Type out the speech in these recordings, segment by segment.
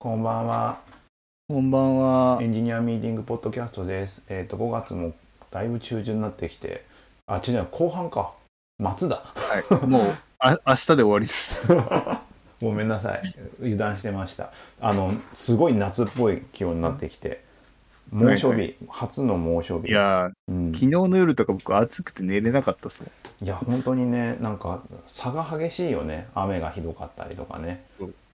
こんばんは。こんばんはエ。ンジニアミーティングポッドキャストです。えっ、と、5月もだいぶ中旬になってきて、あ、違う後半か。末だ。はい、もう、あ明日で終わりです。ごめんなさい。油断してました。あの、すごい夏っぽい気温になってきて、猛暑日、はい初の猛暑日。いやうんー、昨日の夜とか僕暑くて寝れなかったっすもん。いや、本当にね、なんか差が激しいよね。雨がひどかったりとかね。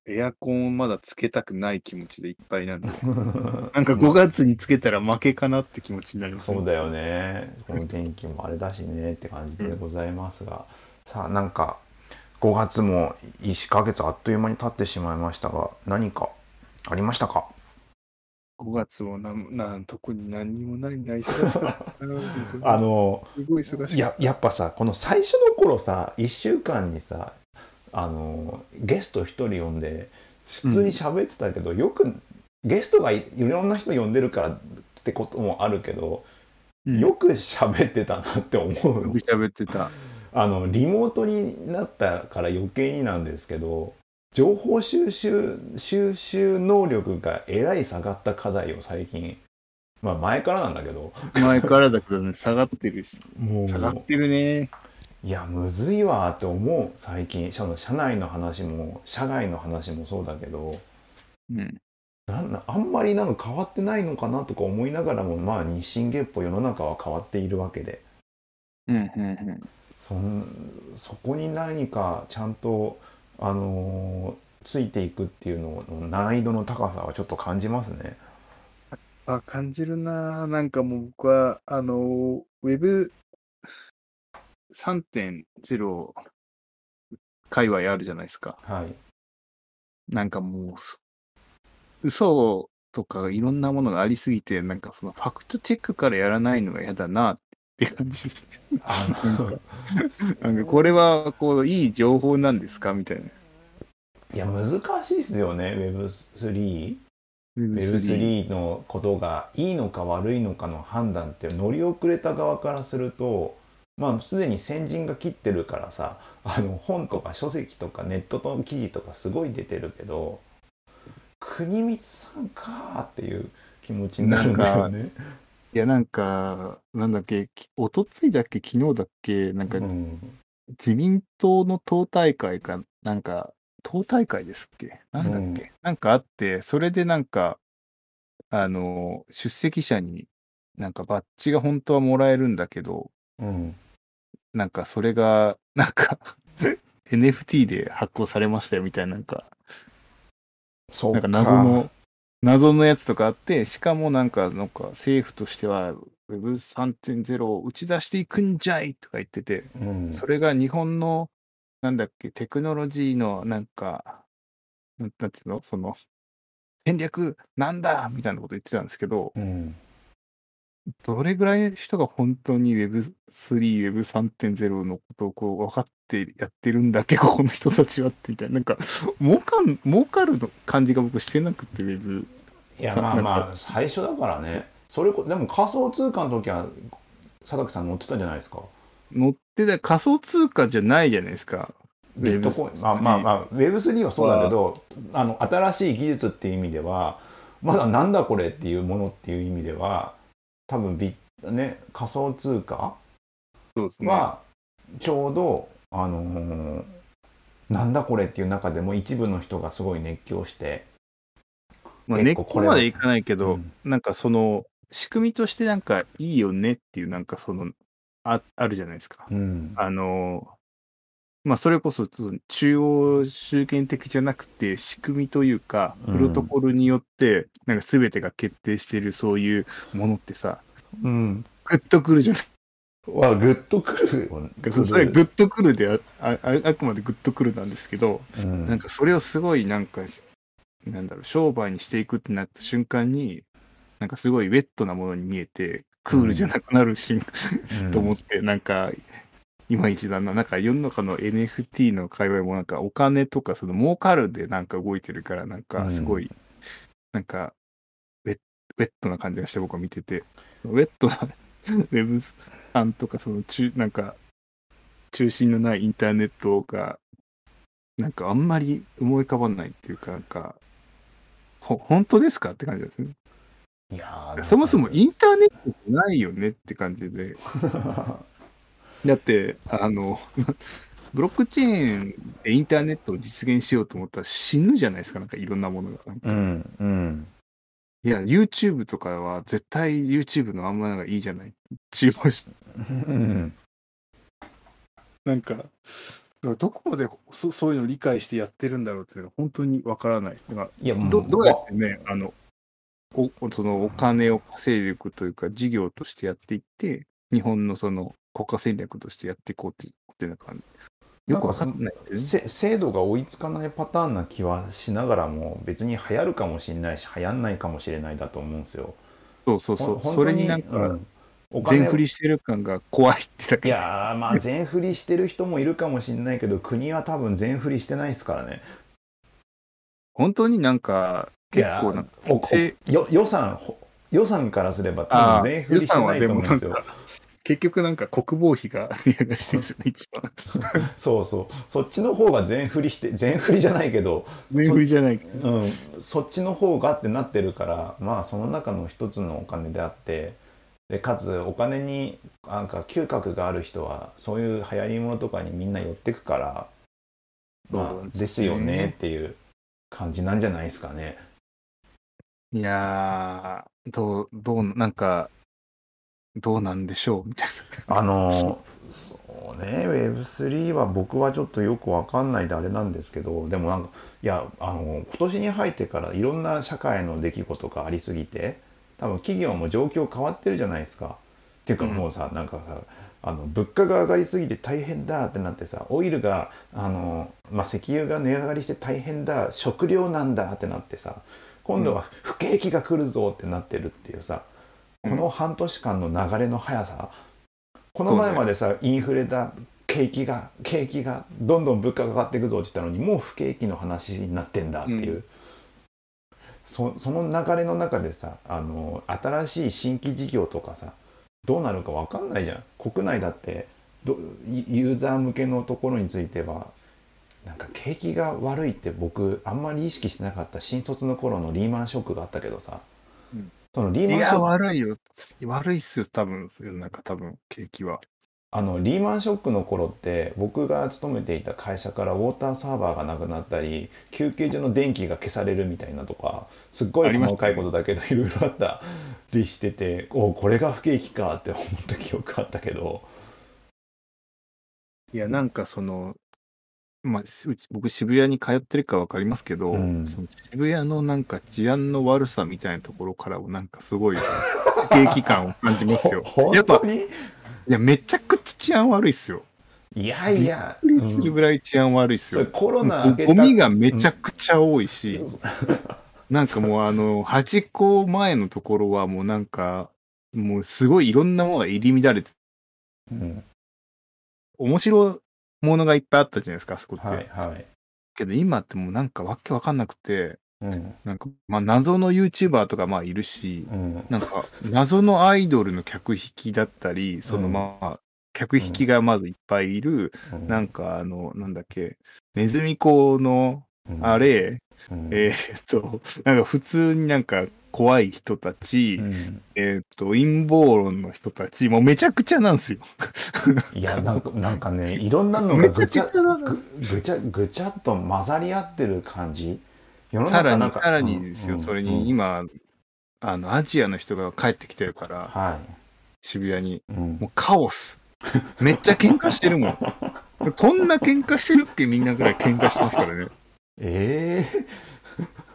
エアコンをまだつけたくない気持ちでいっぱいなんで。なんか5月につけたら負けかなって気持ちになります、そうだよね。この天気もあれだしねって感じでございますが、さあなんか5月も1ヶ月あっという間に経ってしまいましたが、何かありましたか？5月もなんなん特に何にもないんだ。忙しかった あの、すごい忙しかった。いや、やっぱさ、この最初の頃さ、1週間にさ、あの、ゲスト1人呼んで、普通に喋ってたけど、よく、ゲストがいいろんな人呼んでるからってこともあるけど、うんよく喋ってたなって思うよく喋ってた。あのリモートになったから余計になんですけど情報収集収集能力がえらい下がった課題を最近まあ前からなんだけど前からだけどね、下がってるし。も下がってるね。いやむずいわって思う最近社の社内の話も社外の話もそうだけどうん。なんなあんまりなんか変わってないのかなとか思いながらもまあ日進月歩世の中は変わっているわけでうん、うん、うん。そんそこに何かちゃんと、あのーついていくっていうのの難易度の高さはちょっと感じますね。あ、感じるなぁ。なんかもう僕は、あの、ウェブ3.0界隈あるじゃないですか。はい。なんかもうす、嘘とかいろんなものがありすぎて、なんかそのファクトチェックからやらないのが嫌だなって感じです。あの なんかこれはこういい情報なんですか？みたいな。いや難しいですよね Web3。Web3 Web3 のことがいいのか悪いのかの判断って乗り遅れた側からするとまあすでに先人が切ってるからさあの本とか書籍とかネットの記事とかすごい出てるけど国光さんかーっていう気持ちになるんだよね。いや、なんか、なんだっけ、きおとついだっけ、昨日だっけ、なんかうん。自民党の党大会か、なんか、党大会ですっけ？なんだっけ、うん。なんかあって、それでなんか、あの、出席者に、なんかバッジが本当はもらえるんだけど、うんなんかそれが、なんか、NFT で発行されましたよみたいな、なんか、そうなんか謎の、謎のやつとかあって、しかもなんか、なんか政府としては Web3.0 を打ち出していくんじゃいとか言ってて、うん、それが日本の、なんだっけ、テクノロジーの、なんか、なんていうの？その、戦略なんだみたいなこと言ってたんですけど、うん、どれぐらいの人が本当に Web3、Web3.0 のことをこう分かってやってるんだっけ、ここの人たちはってみたいな。なんか、儲かん、儲かるの感じが僕してなくて、Web。いやまあまあ最初だからねそれこでも仮想通貨の時は佐竹さん乗ってたじゃないですか？乗ってた仮想通貨じゃないじゃないですか。ビットコイン Web3 まあまあまあ Web3 はそうだけどあの新しい技術っていう意味ではまだなんだこれっていうものっていう意味では多分ビッね仮想通貨そうですね。はちょうど、あのーなんだこれっていう中でも一部の人がすごい熱狂してまあ、根っ結構これはこまでいかないけど、うんなんかその、仕組みとしてなんかいいよねっていう、なんかその、ああるじゃないですか。うんあの、まあ、それこそ、中央集権的じゃなくて、仕組みというか、うん。プロトコルによって、なんか全てが決定しているそういうものってさ、うん。グッとくるじゃない。はグッとくるよね。それグッとくるでああ、ああくまでグッとくるなんですけど、うん。なんかそれをすごいなんか、なんだろう、商売にしていくってなった瞬間に、なんかすごいウェットなものに見えて、クールじゃなくなる瞬間、うん。と思って、なんか、いまいちだな。なんか世の中の NFT の界隈もなんかお金とかその儲かるでなんか動いてるから、なんかすごい、なんかウェッ、ウェットな感じがして僕は見てて、ウェットなウェブさんとかその中、なんか、中心のないインターネットが、なんかあんまり思い浮かばないっていうか、なんか、ほ本当ですかって感じですね。いやーそもそもインターネットないよねって感じで。だって、あの、ブロックチェーンでインターネットを実現しようと思ったら死ぬじゃないですか、なんかいろんなものが。うんうんいや、YouTube とかは絶対 YouTube のあんまなんかいいじゃない。中央しうんなんか、どこまでそそういうのを理解してやってるんだろうっていうのは本当にわからないです。だからいやどどうやってね、あの、おそのお金を稼いでいくというか、事業としてやっていって、日本のその国家戦略としてやっていこうってっていうのが、よくわかんないね。せ制度が追いつかないパターンな気はしながらも別に流行るかもしれないし流行んないかもしれないだと思うんですよ。そうそうそう。それになんか、うんお金全振りしてる感が怖いってだけ。いやーまあ 全振りしてる人もいるかもしれないけど国は多分全振りしてないですからね。本当になんか、結構なんか、予算ほ予算からすれば多分全振りしてないと思うんですよ。結局なんか国防費が値上がりしてるんですよね、一番。そうそうそっちの方が全振りして 全振りじゃないけど、全振りじゃない。うん、そっちの方がってなってるからまあその中の一つのお金であってでかつお金になんか嗅覚がある人はそういう流行り物とかにみんな寄ってくからまあですよねっていう感じなんじゃないですかね。いやー、どう、どう、なんか、どうなんでしょう？みたいあのそうね Web3 は僕はちょっとよくわかんないであれなんですけどでもなんかいやあの今年に入ってからいろんな社会の出来事がありすぎて多分企業も状況変わってるじゃないですか。っていうかうん。もうさ、なんかさあの物価が上がりすぎて大変だってなってさオイルがあの、まあ、石油が値上がりして大変だ食料なんだってなってさ今度は不景気が来るぞってなってるっていうさ、この半年間の流れの速さこの前までさ、インフレだ景気が景気がどんどん物価が上がっていくぞって言ったのにもう不景気の話になってんだっていう、うん。そその流れの中でさあの新しい新規事業とかさどうなるか分かんないじゃん。国内だってどユーザー向けのところについてはなんか景気が悪いって僕あんまり意識してなかった。新卒の頃のリーマンショックがあったけどさ、うんそのリーマンショック悪いよ。悪いっすよ、多分、世の中、多分、景気は。あのリーマンショックの頃って僕が勤めていた会社からウォーターサーバーがなくなったり休憩所の電気が消されるみたいなとかすっごいありましたね細かいことだけどいろいろあったりしてておこれが不景気かって思った記憶あったけどいや、なんかその、まあ、しうち僕、渋谷に通ってるか分かりますけど、うん。その渋谷のなんか治安の悪さみたいなところからも、なんかすごい、不景気感を感じますよ。ほ やっぱ本当にいや、めちゃくちゃ治安悪いっすよ。いやいや。びっくりするぐらい治安悪いっすよ。それコロナ明けた。ゴミがめちゃくちゃ多いし、なんかもうあの、端っこ前のところはもうなんか、もうすごいいろんなものが入り乱れて、うん。面白いものがいっぱいあったじゃないですか、あそこって。はいはい、けど今ってもうなんかわけわかんなくて、うん。なんか、まあ謎の YouTuber とかまあいるし、うん。なんか謎のアイドルの客引きだったり、そのうん。まあ、客引きがまずいっぱいいる、うん。なんかあの、なんだっけ、ネズミ講のうん。あれ、うん。えーっと、なんか普通になんか怖い人たち、うんえーっと、陰謀論の人たち、もうめちゃくちゃなんですよ。いやなんかなんかねいろんなのがぐちゃめちゃくちゃだなぐぐちゃぐちゃっと混ざり合ってる感じ？世のさらに、中なんかさらにですよ、うんそれうんに今、あの、アジアの人が帰ってきてるから、は渋谷に。い、うんもうカオス。めっちゃ喧嘩してるもん。こんな喧嘩してるっけ？みんなぐらい喧嘩してますからね。え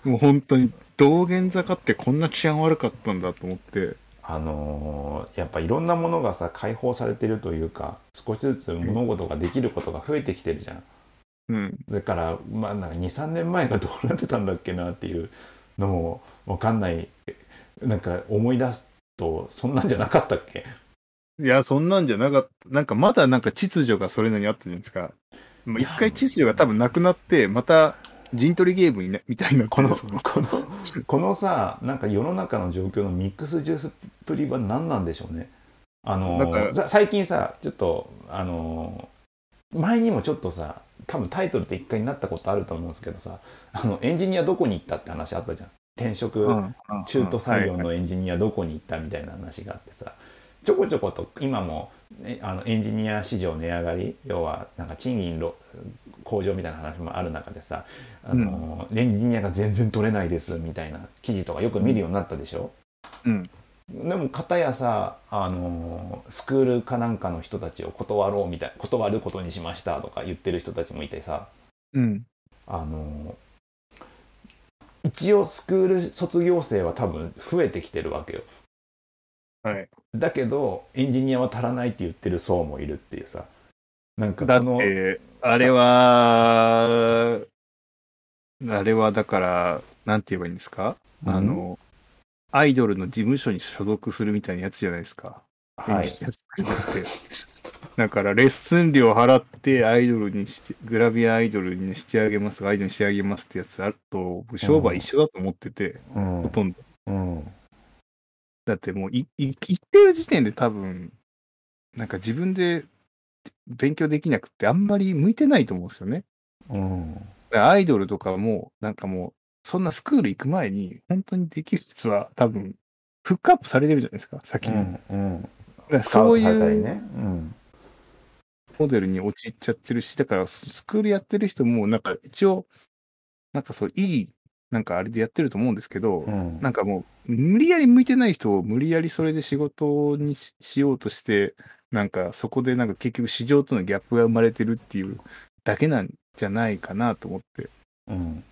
えもう本当に道玄坂ってこんな治安悪かったんだと思って。あのーやっぱいろんなものがさ解放されてるというか少しずつ物事ができることが増えてきてるじゃんうん。だからまあなんか23年前がどうなってたんだっけなっていうのもわかんないなんか思い出すとそんなんじゃなかったっけ？いや、そんなんじゃなかった。なんかまだなんか秩序がそれなりにあったじゃないですか。まあ一回秩序が多分なくなって、また陣取りゲームになみたいなこのこの このさなんか世の中の状況のミックスジュースっぷりは何なんでしょうね。あの最近さちょっとあの前にもちょっとさ多分タイトルで一回になったことあると思うんですけどさあのエンジニアどこに行ったって話あったじゃん。転職、うん中途採用のエンジニアどこに行ったみたいな話があってさちょこちょこと今も、ね、あのエンジニア市場値上がり要はなんか賃金ろ向上みたいな話もある中でさあの、エンジニアが全然取れないですみたいな記事とかよく見るようになったでしょ、うん。でも片やさあのスクールかなんかの人たちを断ろうみたい断ることにしましたとか言ってる人たちもいてさうん。あの一応スクール卒業生は多分増えてきてるわけよ。はい。だけどエンジニアは足らないって言ってる層もいるっていうさ。なんかだのてあれはあれはだからなんて言えばいいんですか、うん？あのアイドルの事務所に所属するみたいなやつじゃないですか。はい。だからレッスン料払ってアイドルにして、グラビアアイドルにしてあげますとか、アイドルにしてあげますってやつあると、商売一緒だと思ってて、うんほとんど。うんだってもうい、い、言ってる時点で多分、なんか自分で勉強できなくてあんまり向いてないと思うんですよね。うん。アイドルとかも、なんかもう、そんなスクール行く前に、本当にできる人は多分、フックアップされてるじゃないですか、先うに。んうん。だからスカウトそういうねうん。モデルに陥っちゃってるし、だからスクールやってる人も、なんか一応、なんかそう、いい、なんかあれでやってると思うんですけど、うん。なんかもう、無理やり向いてない人を無理やりそれで仕事にししようとして、なんかそこでなんか結局市場とのギャップが生まれてるっていうだけなんじゃないかなと思って。うん。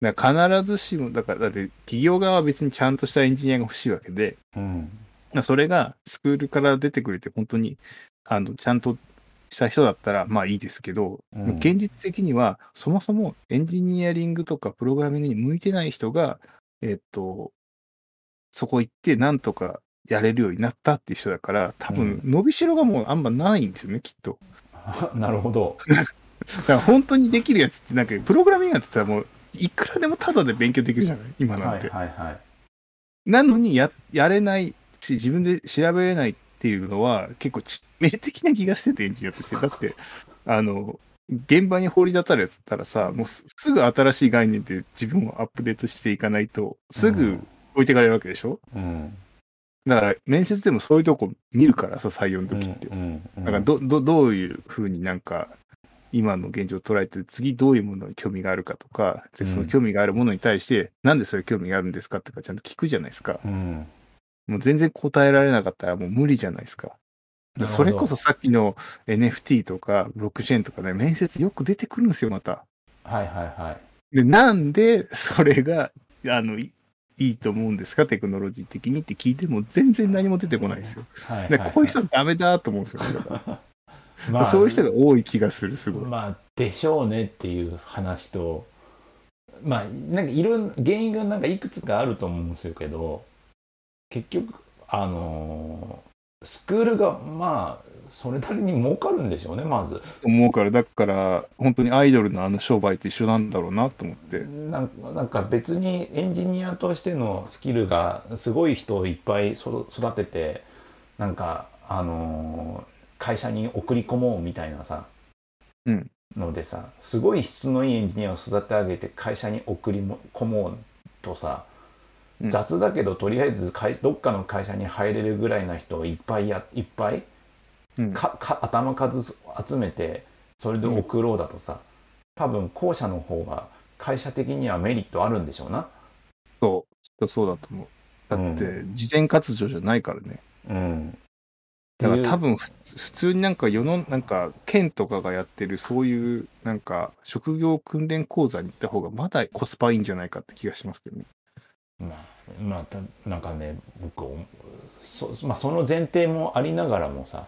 だから必ずしも、だから、だって企業側は別にちゃんとしたエンジニアが欲しいわけで、うん。まあそれがスクールから出てくれて本当に、あの、ちゃんとした人だったら、まあいいですけど、うん。現実的には、そもそもエンジニアリングとかプログラミングに向いてない人が、えっと、そこ行ってなんとかやれるようになったっていう人だから、多分伸びしろがもうあんまないんですよね、きっと。なるほど。だから本当にできるやつって、なんかプログラミングなんてたらもう、いくらでもタダで勉強できるじゃない？今なんはいて。はいはい。なのにや、やれないし、自分で調べれないっていうのは、結構致命的な気がしてて、エンジニアとして。だって、あの、現場に放り出されたらさ、もうすすぐ新しい概念で自分をアップデートしていかないと、すぐ置いてかれるわけでしょ、うんだから、面接でもそういうとこ見るからさ、採用の時って。だからど、ど、どういうふうになんか、今の現状を捉えて、次どういうものに興味があるかとか、でその興味があるものに対して、なんでそれ興味があるんですかってか、ちゃんと聞くじゃないですか？うんもう全然答えられなかったらもう無理じゃないですか。それこそさっきの NFT とかブロックチェーンとかね、面接よく出てくるんですよ、また。はいはいはいで、なんでそれが、あの、いいいと思うんですか、テクノロジー的にって聞いても全然何も出てこないですよ。はこういう人はダメだと思うんですよ、まあそういう人が多い気がする、すごい。まあでしょうねっていう話とまあなんかいろんな原因がなんかいくつかあると思うんですよけど結局あのースクールがまあそれなりに儲かるんでしょうねまず。思うから、だから、本当にアイドルのあの商売と一緒なんだろうなと思って。なんか別にエンジニアとしてのスキルがすごい人をいっぱいそ育ててなんかあのー会社に送り込もうみたいなさ、うん。のでさすごい質のいいエンジニアを育て上げて会社に送り込もうとさ、うん雑だけどとりあえず会どっかの会社に入れるぐらいな人をいっぱいやいっぱいうんかか頭数集めてそれで送ろうだとさ、多分後者の方が会社的にはメリットあるんでしょうな。そう、きっとそうだと思う。だって、事前活動じゃないからね。うん、だから多分普通になんか世のなんか県とかがやってるそういうなんか職業訓練講座に行った方がまだコスパいいんじゃないかって気がしますけどね。まあまあたなんかね僕おそ,、まあ、その前提もありながらもさ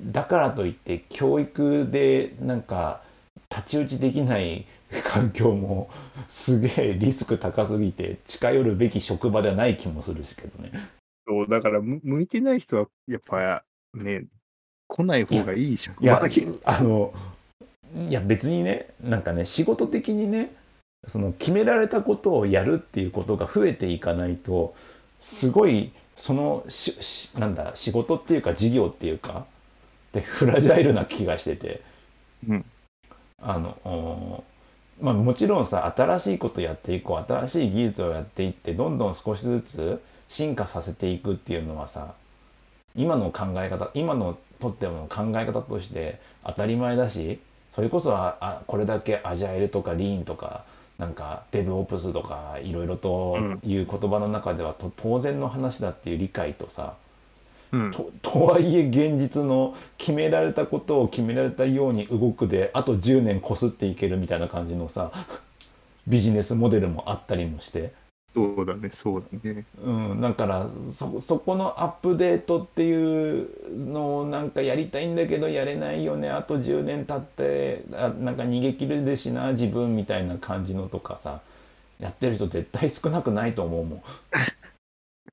だからといって教育でなんか太刀打ちできない環境もすげえリスク高すぎて近寄るべき職場ではない気もするしけどね。そうだからむ向いてない人はやっぱね来ない方がいい職いや場あのいや別にねなんかね仕事的にねその決められたことをやるっていうことが増えていかないとすごいそのししなんだ仕事っていうか事業っていうかでフラジャイルな気がしてて、うん。あのおまあもちろんさ新しいことやっていこう新しい技術をやっていってどんどん少しずつ進化させていくっていうのはさ今の考え方今のとっての考え方として当たり前だしそれこそああこれだけアジャイルとかリーンとかなんかデブオプスとかいろいろという言葉の中ではと当然の話だっていう理解とさうん。ととはいえ現実の決められたことを決められたように動くであと10年こすっていけるみたいな感じのさビジネスモデルもあったりもして、そうだね、そうだね。うん、だからそそこのアップデートっていうのをなんかやりたいんだけどやれないよね。あと10年経ってあなんか逃げ切るでしな自分みたいな感じのとかさ。やってる人絶対少なくないと思うもん。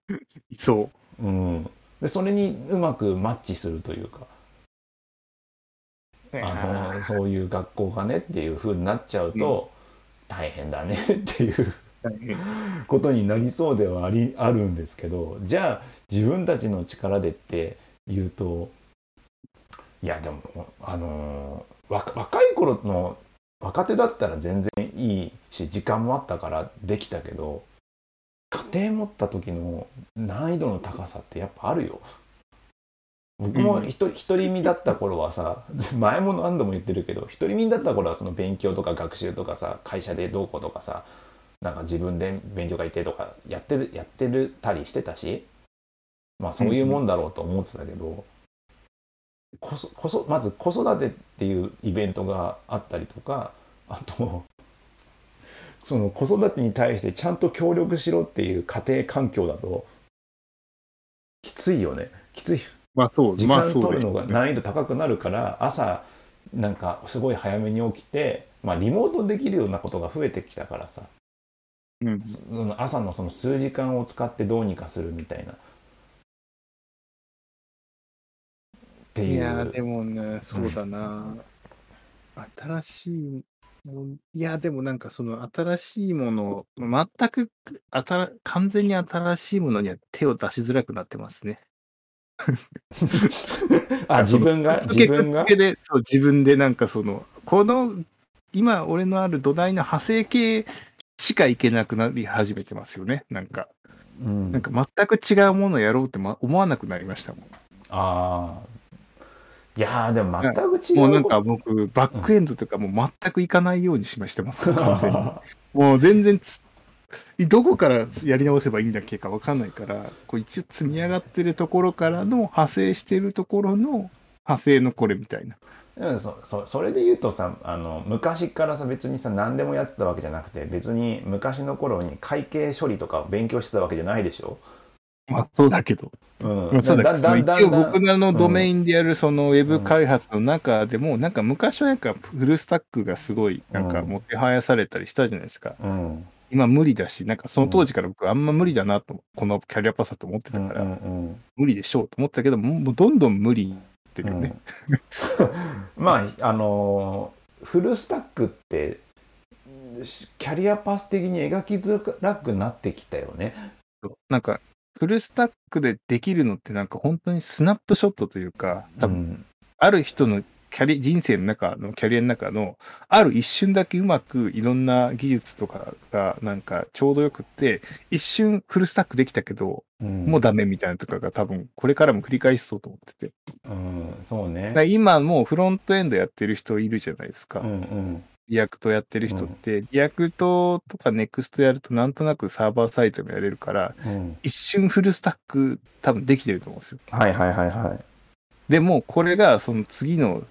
そう。ん、でそれにうまくマッチするというか。う。あのそういう学校がねっていう風になっちゃうと、大変だねっていう ことになりそうではありあるんですけどじゃあ自分たちの力でって言うといやでもあのわ若い頃の若手だったら全然いいし時間もあったからできたけど家庭持った時の難易度の高さってやっぱあるよ。僕も独り身だった頃はさ 前も何度も言ってるけど独り身だった頃はその勉強とか学習とかさ会社でどうこうとかさなんか自分で勉強会行ってとかやってるやってるたりしてたしまあそういうもんだろうと思ってたけど、こそこそまず子育てっていうイベントがあったりとかあとその子育てに対してちゃんと協力しろっていう家庭環境だときついよね。きつい。まあそう、時間取るのが難易度高くなるから朝なんかすごい早めに起きて、まあ、リモートできるようなことが増えてきたからさうん。朝のその数時間を使ってどうにかするみたいな。っていう。いや、でもね、そうだな。新しいもん、いや、でもなんかその新しいもの、全く新完全に新しいものには手を出しづらくなってますね。あ自分が？自分が？でそう自分でなんかその、この、今俺のある土台の派生系しかいけなくなり始めてますよね。なんか、うんなんか全く違うものをやろうって、ま、思わなくなりましたもん。ああ。いやーでも全く違うもうなんかこ僕、バックエンドとかもう全くいかないようにしましてます、完全に。もう全然つ、どこからやり直せばいいんだっけか分かんないから、こう一応積み上がってるところからの派生してるところの派生のこれみたいな。うんそそそれで言うとさあの昔からさ別にさ何でもやってたわけじゃなくて別に昔の頃に会計処理とか勉強してたわけじゃないでしょ？まあそうだけど。うんまあ、そうだ一応僕らのうんドメインでやるそのウェブ開発の中でも、なんか昔はなんかフルスタックがすごいなんかうんもてはやされたりしたじゃないですか。うん今無理だし、なんかその当時から僕あんま無理だなと、このキャリアパスだと思ってたから、うんうん無理でしょうと思ったけど、もうどんどん無理ってるよね。うん まああのーフルスタックってキャリアパス的に描きづらくなってきたよね。なんか、フルスタックでできるのってなんか本当にスナップショットというか、多分うんある人のキャリ人生の中のキャリアの中のある一瞬だけうまくいろんな技術とかがなんかちょうどよくって一瞬フルスタックできたけどうん。もうダメみたいなとかが多分これからも繰り返しそうと思ってて。うん、そうね。今もうフロントエンドやってる人いるじゃないですか、うんうん。React やってる人って、 React とか Next やるとなんとなくサーバーサイドもやれるからうん、一瞬フルスタック多分できてると思うんですよ。はいはいはいはい。でも、これがその次の、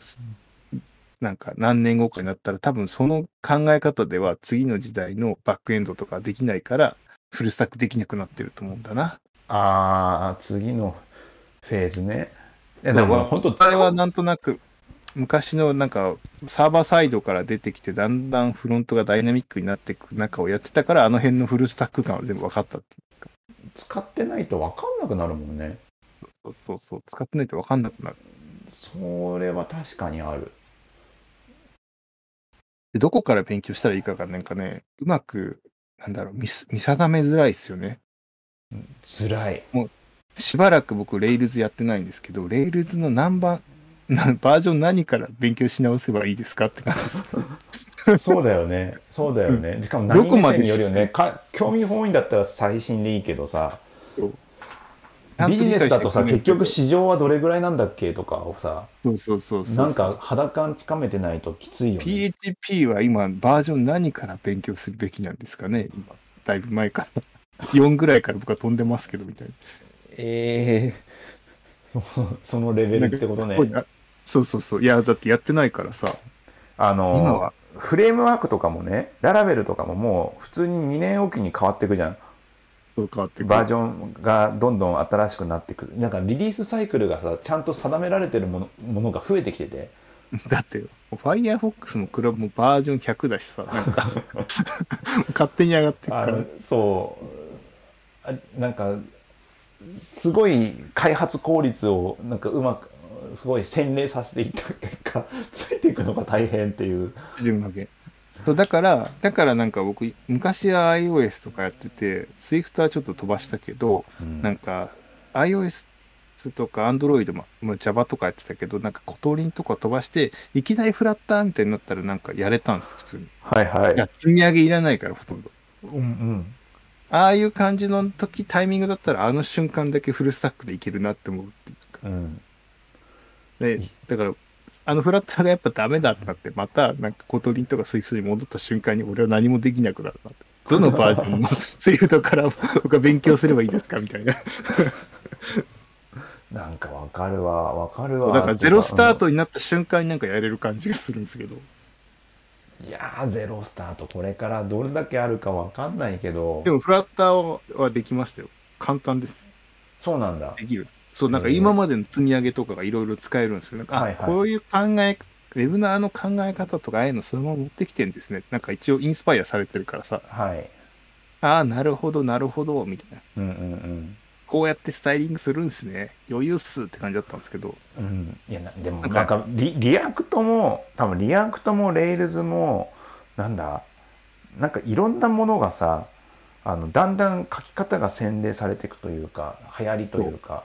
なんか何年後かになったら、多分その考え方では次の時代のバックエンドとかできないから、フルスタックできなくなってると思うんだな。ああ次のフェーズね。いやでもでも本当それはなんとなく、昔のなんかサーバーサイドから出てきて、だんだんフロントがダイナミックになっていく中をやってたから、あの辺のフルスタック感は全部分かったっていうか。使ってないと分かんなくなるもんね。そうそうそう、使ってないと分かんなくなる。それは確かにある。でどこから勉強したらいいかがなんかね、うまく、なんだろう、見す見定めづらいっすよね。辛い。しばらく僕、レイルズやってないんですけど、レイルズの何番、なバージョン何から勉強し直せばいいですかって感じです。そうだよねそうだよねしかも何目線よりよねか興味本位だったら最新でいいけどさビジネスだとさ結局市場はどれぐらいなんだっけとかをさそうそうそう。なんか肌感つかめてないときついよね PHP は今バージョン何から勉強するべきなんですかね？今。だいぶ前から。4ぐらいから僕は飛んでますけどみたいええそ そのレベな。ルってことねそうそうそう。いや、だってやってないからさ。あの今はフレームワークとかもねララベルとかももう普通に2年おきに変わっていくじゃん変わってバージョンがどんどん新しくなっていくなんかリリースサイクルがさちゃんと定められてるものものが増えてきてて。だって、Firefox もクラブもバージョン100だしさ、なんか、勝手に上がってくから。そう。あなんかすごい開発効率をなんかうまくすごい洗練させていった結果ついていくのが大変っていう。自分だけ。そうだから、だからなんか僕、昔は iOS とかやってて、Swift はちょっと飛ばしたけど、なんか iOS とか Android も、まあ、Java とかやってたけど、なんか Kotlin とか飛ばして、いきなりフラッターみたいになったらなんかやれたんですよ、普通に。はいはいいや、積み上げいらないから、ほとんど。うんうんああいう感じの時、タイミングだったら、あの瞬間だけフルスタックでいけるなって思うっていうか。うんで、だから、あのフラッターがやっぱダメだったって、また、なんか Kotlin とか Swift に戻った瞬間に、俺は何もできなくなるなって。どのバージョンの Swift から僕は勉強すればいいですかみたいな。なんかわかるわわかるわだからゼロスタートになった瞬間になんかやれる感じがするんですけど。いやーゼロスタートこれからどれだけあるかわかんないけどでもフラッターはできましたよ。簡単です。そうなんだできる。そう、なんか今までの積み上げとかがいろいろ使えるんですよ。なんか、あはいはいこういう考え、ウェブナーの考え方とか、ああいうのそのまま持ってきてんですね。なんか一応インスパイアされてるからさ、はいああ、なるほど、なるほど、みたいな。うんうんこうやってスタイリングするんですね。余裕っすって感じだったんですけど。うんうんいやなでもなんかリ React も多分 React も Rails もなんだなんかいろんなものがさあのだんだん書き方が洗練されていくというか流行りというか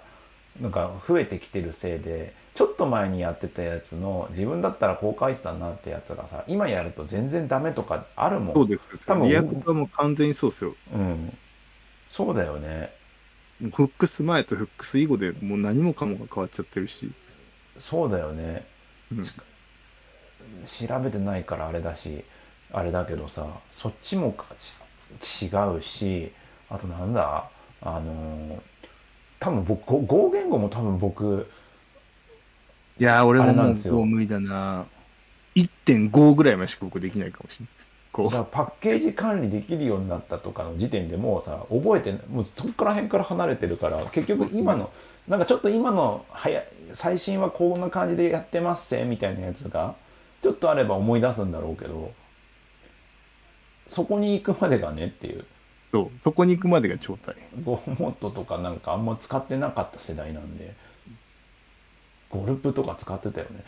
なんか増えてきてるせいでちょっと前にやってたやつの自分だったらこう書いてたなってやつがさ今やると全然ダメとかあるもんそうです。多分 React はもう完全にそうですよ。うん、そうだよね Hooks 前と Hooks 以後でもう何もかもが変わっちゃってるし。そうだよねうん調べてないからあれだしあれだけどさそっちも違うしあとなんだあのー多分僕ご合言語も多分僕いやー、俺あももう無理だな。1.5ぐらいまでしか僕できないかもしれない。こだからパッケージ管理できるようになったとかの時点でもうさ覚えてもうそこから辺から離れてるから結局今のなんかちょっと今のはや最新はこんな感じでやってますせみたいなやつがちょっとあれば思い出すんだろうけどそこに行くまでがねっていううそうそこに行くまでが超大変。ゴモットとかなんかあんま使ってなかった世代なんでゴルプとか使ってたよね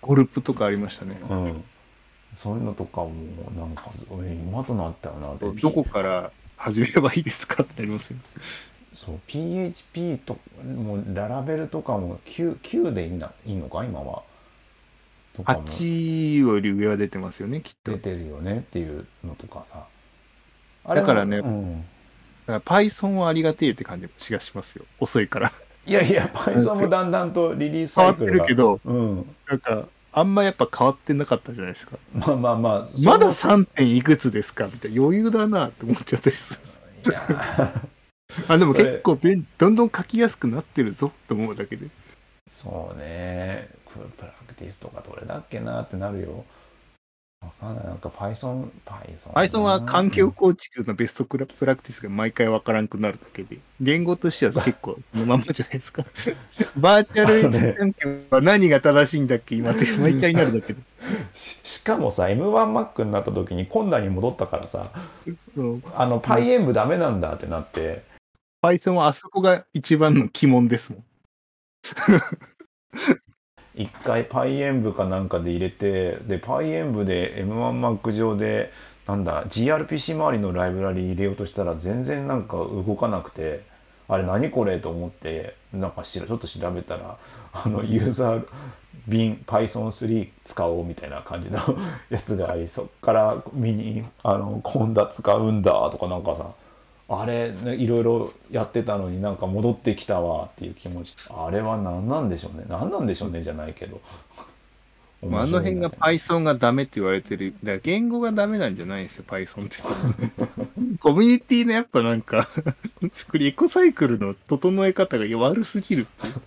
ゴルプとかありましたね。うんそういうのとかもなんかえ今となったよなどこから始めればいいですかってなりますよ。そう PHP ともうララベルとかも 9, 9でいいないいのか？今はとかも8より上は出てますよね、きっと。出てるよねっていうのとかさだからねうん、だから Python はありがてえって感じがしますよ。遅いから。いやいや Python もだんだんとリリース変わってるけど、うん、なんか、あんまやっぱ変わってなかったじゃないですか。まあまあまあまだその 3. 点いくつですかみたいな余裕だなって思っちゃったりする。いや あ、でも結構便どんどん書きやすくなってるぞって思うだけで。そうねこれプラクティスとかどれだっけなってなるよわかんないなんか Python Python Python は環境構築のベストプラクティスが毎回わからんくなるだけで、言語としては結構そのまんまじゃないですか。バーチャル環境は何が正しいんだっけ今って毎回なるだけで。ししかもさ M1Mac になった時に困難に戻ったからさあの PyEnv ダメなんだってなって Python はあそこが一番の鬼門ですもん。一回 PyEnv かなんかで入れてで PyEnv で M1Mac 上でなんだ gRPC 周りのライブラリ入れようとしたら全然なんか動かなくてあれ何これと思ってなんかしらちょっと調べたらあのユーザー便 Python3 使おうみたいな感じのやつがありそっから見にあのコンダ使うんだとかなんかさあれ、ね、いろいろやってたのになんか戻ってきたわっていう気持ちあれは何なんでしょうね何なんでしょうねじゃないけど まあ、あの辺が Python がダメって言われてる。だから言語がダメなんじゃないんですよ、Python って。コミュニティのやっぱなんか作り、エコサイクルの整え方が悪すぎるって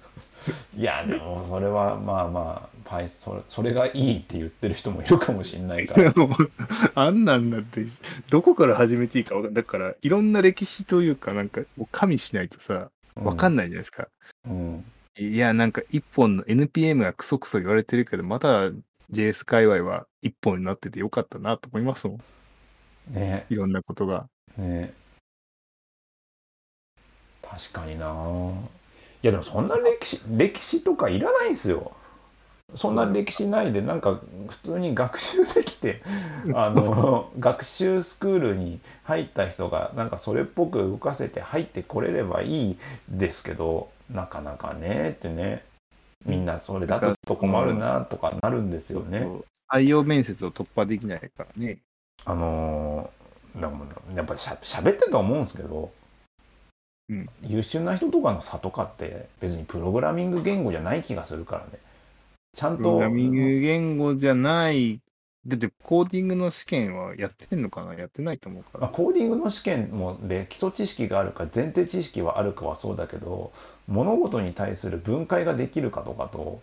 いやでもそれはまあまあ Python それそれがいいって言ってる人もいるかもしれないから。あんなんだって、どこから始めていいか分かんだから、いろんな歴史というか、なんか、もう加味しないとさ、分かんないじゃないですか。うん。いや、なんか一本の NPM がクソクソ言われてるけど、まだ JS 界隈は一本になっててよかったなと思いますもん。ね。いろんなことが。ね。確かにな。いやでもそんな歴史歴史とかいらないんですよそんな歴史ないでなんか普通に学習できて あの学習スクールに入った人がなんかそれっぽく動かせて入ってこれればいいですけどなかなかねってねみんなそれだと困るなとかなるんですよね。採用面接を突破できないからね。あのー、でもやっぱりしゃ喋ってると思うんですけど、うん。優秀な人とかの差とかって別にプログラミング言語じゃない気がするからね。ちゃんとプログラミング言語じゃない。だってコーディングの試験はやってんのかな？やってないと思うかまあ、ら。コーディングの試験もで基礎知識があるか前提知識はあるかはそうだけど物事に対する分解ができるかとかと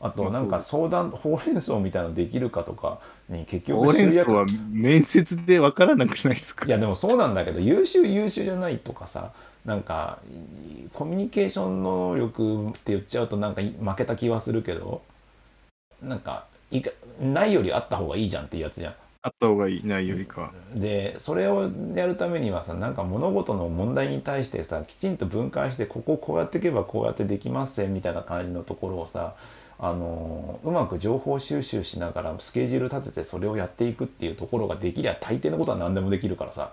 あとまあなんか相談ほうれん草みたいなのできるかとかに結局ほうれん草は面接で分からなくないですか？いやでもそうなんだけど優秀優秀じゃないとかさなんかコミュニケーション能力って言っちゃうとなんか負けた気はするけどなんかいかないよりあった方がいいじゃんっていうやつじゃん。あった方がいないよりか。でそれをやるためにはさなんか物事の問題に対してさきちんと分解してこここうやっていけばこうやってできますぜみたいな感じのところをさあのうまく情報収集しながらスケジュール立ててそれをやっていくっていうところができりゃ大抵のことは何でもできるからさ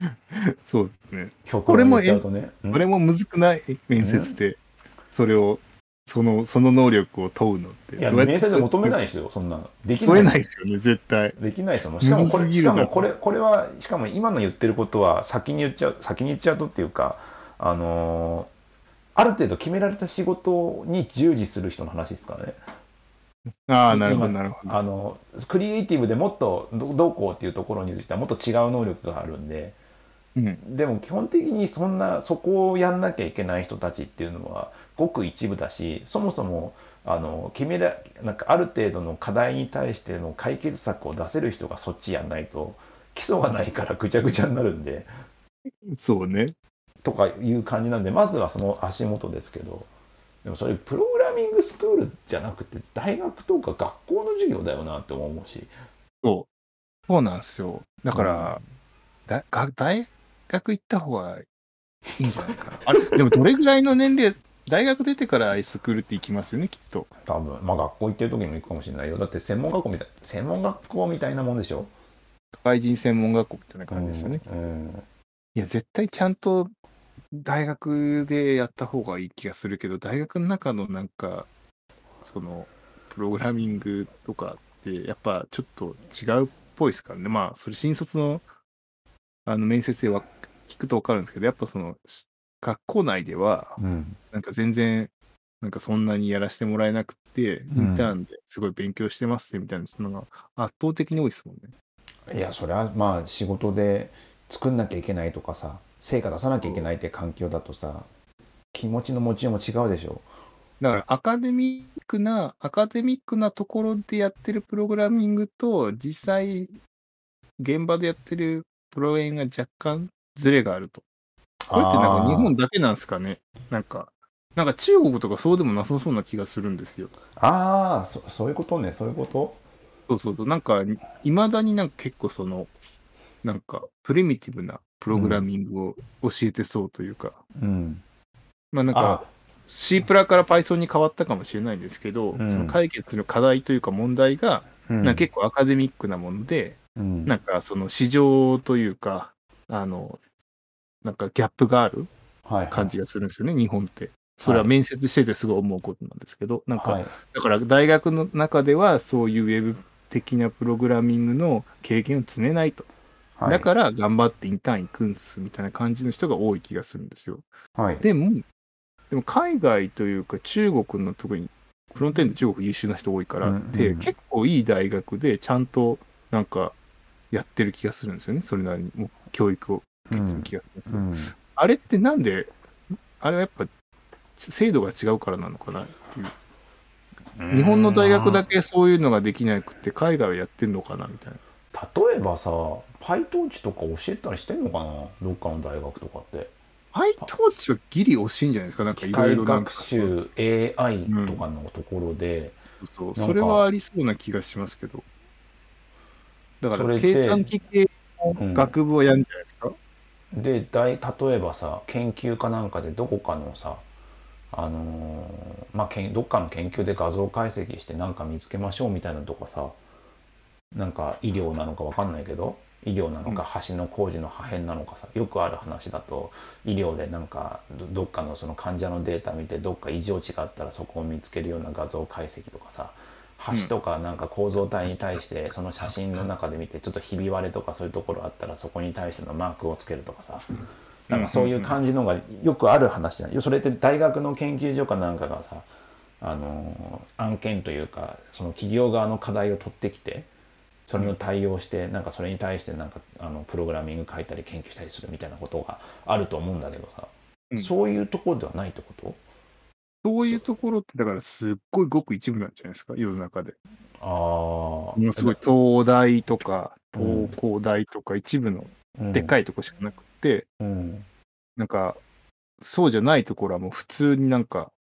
そうですね。極これもね。うんこれもむずくない面接で。それを、その、その能力を問うのって。いや面接で求めないですよそんなのできないないですよね、絶対。できないですよしかもこれしかもこれこれはしかも今の言ってることは先に言っちゃう先に言っちゃうとっていうかあのーある程度決められた仕事に従事する人の話ですからね。ああ、なるほど、今なるほど。あのクリエイティブでもっとどどうこうっていうところについてはもっと違う能力があるんでうん。でも基本的にそんなそこをやんなきゃいけない人たちっていうのはごく一部だしそもそもあの決めらなんかある程度の課題に対しての解決策を出せる人がそっちやんないと基礎がないからぐちゃぐちゃになるんでそうね。とかいう感じなんでまずはその足元ですけどでもそれプログラミングスクールじゃなくて大学とか学校の授業だよなって思うしそう。そうなんですよ。だから、だが大学行った方がいいんじゃないかな。あれ、でもどれぐらいの年齢、大学出てからアイスクールって行きますよね、きっと。多分まあ学校行ってる時にも行くかもしれないよだって専門学校みたい専門学校みたいなもんでしょ？社会人専門学校みたいな感じですよね。うんいや、絶対ちゃんと大学でやった方がいい気がするけど、大学の中のなんか、その、プログラミングとかって、やっぱちょっと違うっぽいですからね。まあ、それ新卒の、あの、面接では聞くと分かるんですけど、やっぱその、し学校内では、うん。なんか全然、なんかそんなにやらせてもらえなくて、インターンですごい勉強してますねみたいなのが圧倒的に多いですもんね。いやそれはまあ仕事で作んなきゃいけないとかさ成果出さなきゃいけないって環境だとさ気持ちの持ちようも違うでしょ。だからアカデミックな、アカデミックなところでやってるプログラミングと、実際、現場でやってるプログラミングが若干ズレがあると。これってなんか日本だけなんですかね？なんか、なんか中国とかそうでもなさそうな気がするんですよ。ああそそういうことね。そういうこと？そうそうそう。なんか、いまだになんか結構その、なんか、プリミティブなプログラミングを教えてそうというか、うん。まあなんか、C プラから Python に変わったかもしれないんですけど、うん。その解決する課題というか問題が、うん。な結構アカデミックなもので、うん。なんかその市場というか、あの、なんかギャップがあるはい感じがするんですよね、日本って。それは面接しててすごい思うことなんですけど、なんか、はいだから大学の中ではそういうウェブ的なプログラミングの経験を積めないと。はい、だから頑張ってインターン行くんすみたいな感じの人が多い気がするんですよ。はい、でも、でも海外というか中国の特にフロントエンド中国優秀な人多いからうんって、うん結構いい大学でちゃんとなんかやってる気がするんですよね。それなりにもう教育を受けてる気がするんですよ。うん、あれってなんで、あれはやっぱ制度が違うからなのかなっていう。日本の大学だけそういうのができなくて、海外はやってんのかなみたいな。例えばさ PyTorch とか教えたりしてんのかな？どっかの大学とかってハイトーチはギリ惜しいんじゃないですか？なんかいろいろ学習 AI とかのところで、そうかそれはありそうな気がしますけど。だから計算機系の学部はやるんじゃないですか？で大例えばさ研究かなんかでどこかのさあのーまあけんどっかの研究で画像解析してなんか見つけましょうみたいなのとかさなんか医療なのかわかんないけど医療なのか橋の工事の破片なのかさよくある話だと医療でなんかどどっかのその患者のデータ見てどっか異常値があったらそこを見つけるような画像解析とかさ橋とかなんか構造体に対してその写真の中で見てちょっとひび割れとかそういうところあったらそこに対してのマークをつけるとかさ。なんかそういう感じのがよくある話じゃないそれって大学の研究所かなんかがさあの案件というかその企業側の課題を取ってきてそれの対応してなんかそれに対してなんかあのプログラミング書いたり研究したりするみたいなことがあると思うんだけどさ、うん。そういうところではないってこと？そういうところって、だからすっごいごく一部なんじゃないですか、世の中で。ああものすごい東大とか、うん。東工大とか一部のうん。でっかいとこしかなくて、うん。なんか、そうじゃないところはもう普通になんか、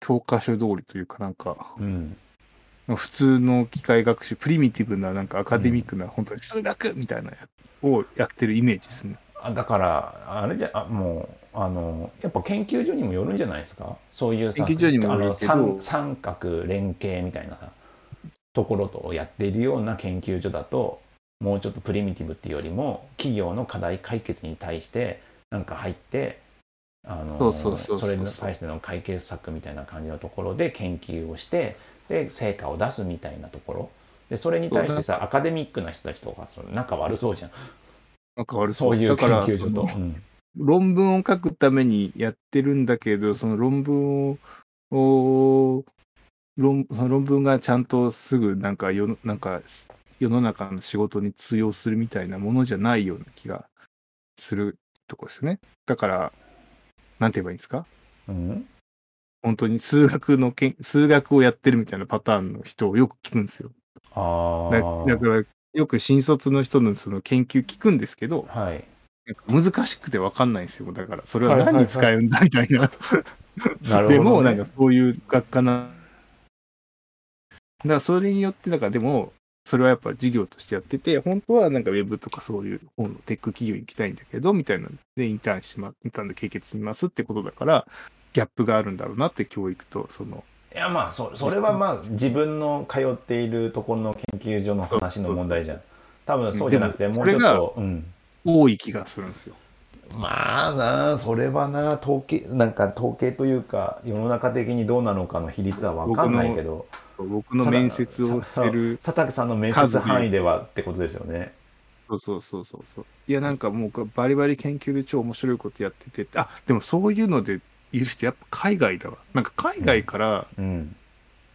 教科書通りというかなんか、うん。普通の機械学習、プリミティブななんかアカデミックな、本当に数学みたいなやをやってるイメージですね。あだからあれじゃあもうあのやっぱ研究所にもよるんじゃないですか？そういうさ研究所にもあの三三角連携みたいなさところとやっているような研究所だともうちょっとプリミティブっていうよりも企業の課題解決に対してなんか入ってあのそうそうそうそうそれに対しての解決策みたいな感じのところで研究をしてで成果を出すみたいなところ。でそれに対してさアカデミックな人たちとかその仲悪そうじゃん。なんか悪そういう研究所と。論文を書くためにやってるんだけど、その論文を、を論その論文がちゃんとすぐなんか世のなんか世の中の仕事に通用するみたいなものじゃないような気がするとこですね。だから、なんて言えばいいんですか？うん？本当に数学のけん、数学をやってるみたいなパターンの人をよく聞くんですよ。あだあ。だから、よく新卒の人のその研究聞くんですけど、はい。なんか難しくて分かんないんですよ。だから、それは何に使うんだみたいな。なるほど、ね。でも、なんかそういう学科な。だから、それによって、だから、でも、それはやっぱ事業としてやってて、本当はなんかウェブとかそういう本のテック企業に行きたいんだけど、みたいなので、インターンしま、インターンで経験しますってことだから、ギャップがあるんだろうなって教育と、その、いやまあそそれはまあ自分の通っているところの研究所の話の問題じゃん多分そうじゃなくてでももうちょっと、うん、多い気がするんですよ。まあなそれはな統計なんか統計というか世の中的にどうなのかの比率は分かんないけど僕の面接をしてる、佐竹さんの面接範囲ではってことですよねそうそうそうそうそう。いや、なんかもうバリバリ研究で超面白いことやってて、あ、でもそういうのでいる人やっぱ海外だわ。なんか海外からうん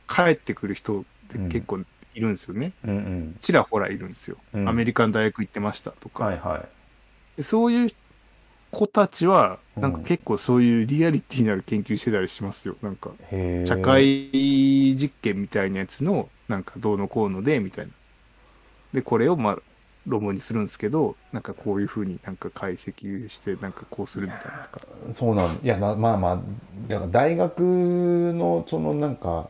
帰ってくる人って結構いるんですよね。うんうんちらほらいるんですよ。うんアメリカの大学行ってましたとか。はいはいでそういう子たちは、うんなんか結構そういうリアリティのある研究してたりしますよ。なんか、社会実験みたいなやつの、なんかどうのこうので、みたいな。で、これをまあ、論文にするんですけど、なんかこういうふうになんか解析して、なんかこうするみたいな。そうなんいやままあまあだから大学のそのなんか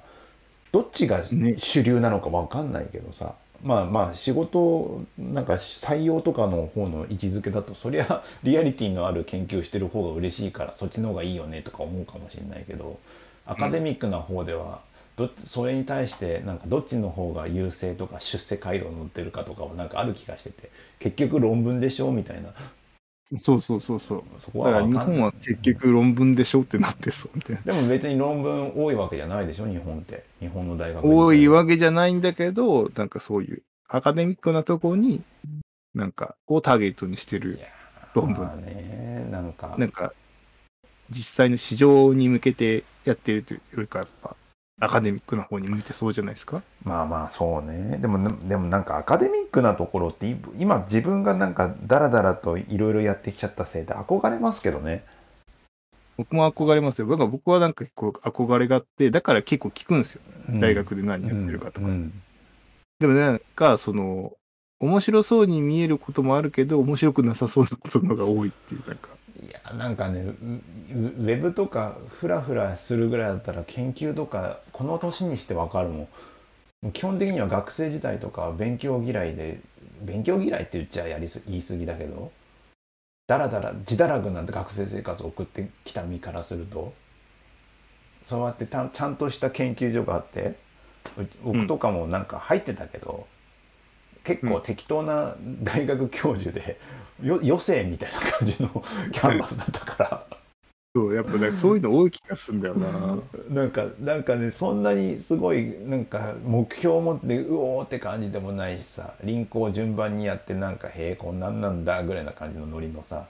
どっちがね。主流なのかわかんないけどさ、まあまあ仕事なんか採用とかの方の位置づけだとそりゃ リアリティのある研究してる方が嬉しいからそっちの方がいいよねとか思うかもしれないけどアカデミックな方ではどっちそれに対してなんかどっちの方が優勢とか出世街道に乗ってるかとかはなんかある気がしてて結局論文でしょみたいなそうそうそうそう。そこだから日本は結局論文でしょってなってそうみたいな。でも別に論文多いわけじゃないでしょ日本って。日本の大学多いわけじゃないんだけど、なんかそういうアカデミックなところに、なんか、をターゲットにしてる論文。まあねなんか。なんか、実際の市場に向けてやってるというよりか、やっぱ、アカデミックな方に向いてそうじゃないですか？まあまあそうねでもでもなんかアカデミックなところってい今自分がなんかダラダラといろいろやってきちゃったせいで憧れますけどね僕も憧れますよ。だから僕はなんか結構憧れがあって、だから結構聞くんですよ。大学で何やってるかとか。うんでもなんか、その、面白そうに見えることもあるけど、面白くなさそうなことの方が多いっていう、なんか。いやなんかねウェブとかフラフラするぐらいだったら研究とかこの年にしてわかるもん。基本的には学生時代とかは勉強嫌いで勉強嫌いって言っちゃやりす言い過ぎだけどだらだら自堕落なんて学生生活を送ってきた身からするとそうやってちゃんとした研究所があってう僕とかもなんか入ってたけど、結構適当な 大学教授で、よ余生みたいな感じの キャンバスだったから。そう、やっぱね、そういうの多い気がするんだよな。なんかなんかねそんなにすごいなんか目標を持ってうおーって感じでもないしさリンクを順番にやってなんかへえこんなんなんだぐらいな感じのノリのさ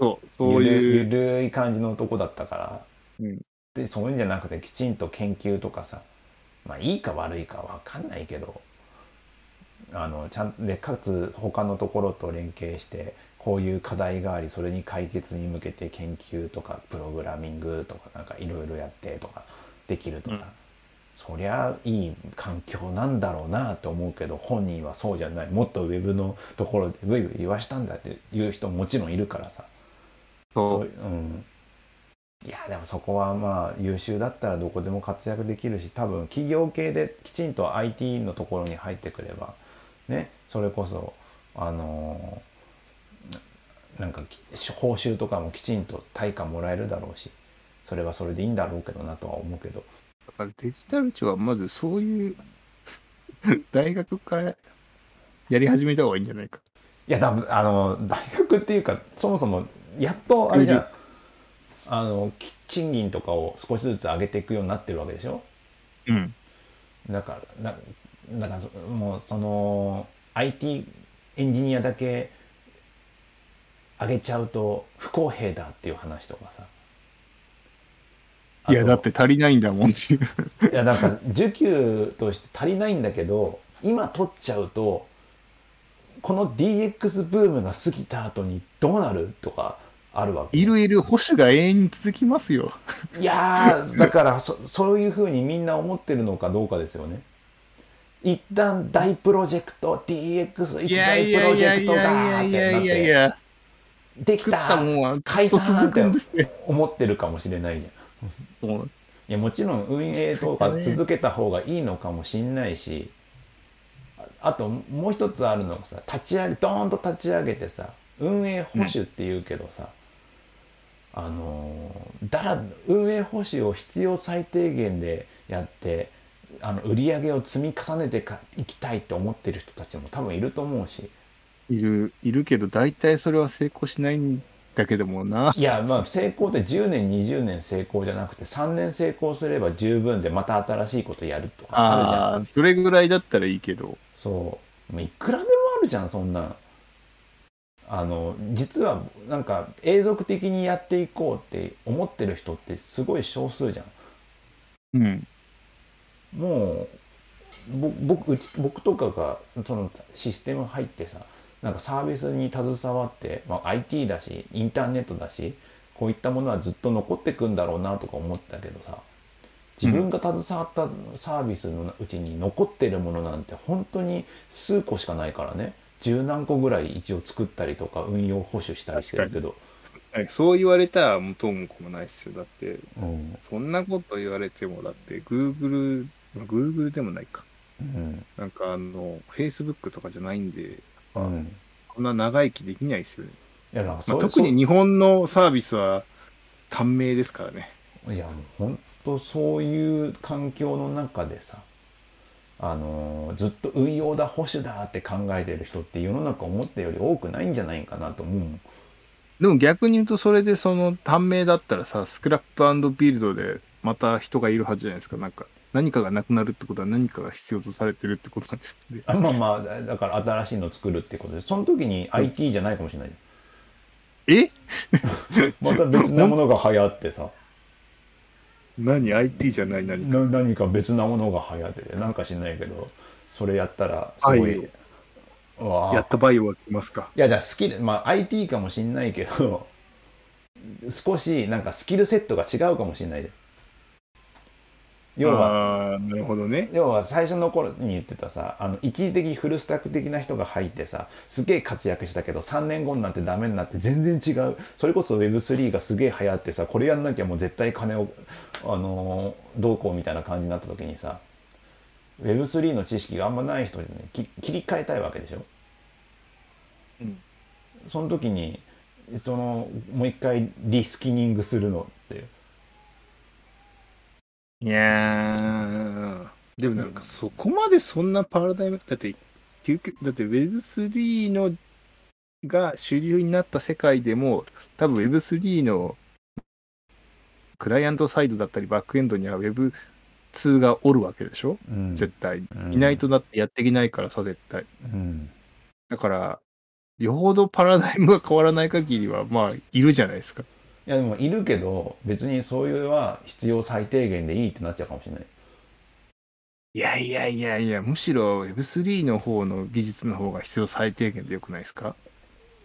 そう、そういう。ゆるい感じの男だったからうん。でそういうんじゃなくてきちんと研究とかさまあいいか悪いかわかんないけどあのちゃんでかつ他のところと連携してこういう課題がありそれに解決に向けて研究とかプログラミングとかなんかいろいろやってとかできるとさ、うん。そりゃいい環境なんだろうなと思うけど本人はそうじゃない。もっとウェブのところでブイブイ言わしたんだっていう人ももちろんいるからさ。そう。うん。いやでもそこはまあ優秀だったらどこでも活躍できるし多分企業系できちんと IT のところに入ってくればねそれこそあのななんかき報酬とかもきちんと対価もらえるだろうしそれはそれでいいんだろうけどなとは思うけどだからデジタル庁はまずそういう 大学からやり始めた方がいいんじゃないか。いや多分あの大学っていうかそもそもやっとあれじゃんあのき賃金とかを少しずつ上げていくようになってるわけでしょ？うん。だからだだからそもうその IT エンジニアだけ上げちゃうと不公平だっていう話とかさ。いや、だって足りないんだもんいやなんか受給として足りないんだけど今取っちゃうとこの DX ブームが過ぎた後にどうなるとかあるわけ。いるいる保守が永遠に続きますよ。いやーだからそそういうふうにみんな思ってるのかどうかですよね一旦大プロジェクト DX 一大プロジェクトがーってなってできた。解散って。思ってるかもしれないじゃん。いやもちろん運営とか続けた方がいいのかもしんないしああともう一つあるのがさ立ち上げドーンと立ち上げてさ運営保守っていうけどさ、あのーだら運営保守を必要最低限でやってあの売り上げを積み重ねてかいきたいって思ってる人たちも多分いると思うしいる、いるけど、大体それは成功しないんだけどもな。いやまあ成功って10年20年成功じゃなくて3年成功すれば十分でまた新しいことやるとかあるじゃんああー、それぐらいだったらいいけど。そうもういくらでもあるじゃんそんなんあの実はなんか永続的にやっていこうって思ってる人ってすごい少数じゃんうん。もうぼ僕うち僕とかがそのシステム入ってさなんかサービスに携わって、まあ、IT だしインターネットだしこういったものはずっと残ってくんだろうなとか思ったけどさ自分が携わったサービスのうちに残ってるものなんて本当に数個しかないからね。十何個ぐらい一応作ったりとか運用保守したりしてるけど、そう言われたら元も子もないですよ。だって、うん。そんなこと言われても、だって、Google、まあ Google でもないか。うんなんかあの、Facebook とかじゃないんで、うん、こんな長生きできないですよね。いやまあ、特に日本のサービスは短命ですからね。いやもう本当そういう環境の中でさあのーずっと運用だ保守だって考えてる人って世の中思ったより多くないんじゃないかなと思うでも逆に言うと、それでその短命だったらさ、スクラップビルドでまた人がいるはずじゃないですか。なんか、何かがなくなるってことは何かが必要とされてるってことなんですね。あまあまあだから新しいのを作るってことでその時に IT じゃないかもしれないえ？また別なものが流行ってさ 何 ?IT じゃない何か。な何か別なものが流行っててなんか知んないけどそれやったらすごいやったバイオは来ますか？いやじゃあスキルまあ IT かもしんないけど少しなんかスキルセットが違うかもしんないじゃん要はなるほどね。要は最初の頃に言ってたさあの一時的フルスタック的な人が入ってさすげえ活躍したけど3年後になってダメになって全然違う。それこそ Web3 がすげえ流行ってさこれやんなきゃもう絶対金を、あのーどうこうみたいな感じになった時にさ Web3 の知識があんまない人にねき切り替えたいわけでしょ。うん。その時にそのもう一回リスキニングするのっていやー、でもなんかそこまでそんなパラダイム、だって、究極だって Web3 のが主流になった世界でも、多分 Web3 のクライアントサイドだったりバックエンドには Web2 がおるわけでしょ？うん絶対。うんいないとだってやっていけないからさ、絶対。うんだから、よほどパラダイムが変わらない限りは、まあ、いるじゃないですか。いやでもいるけど別にそういうのは必要最低限でいいってなっちゃうかもしれない。いやいやいやいや、むしろ Web3 の方の技術の方が必要最低限でよくないですか？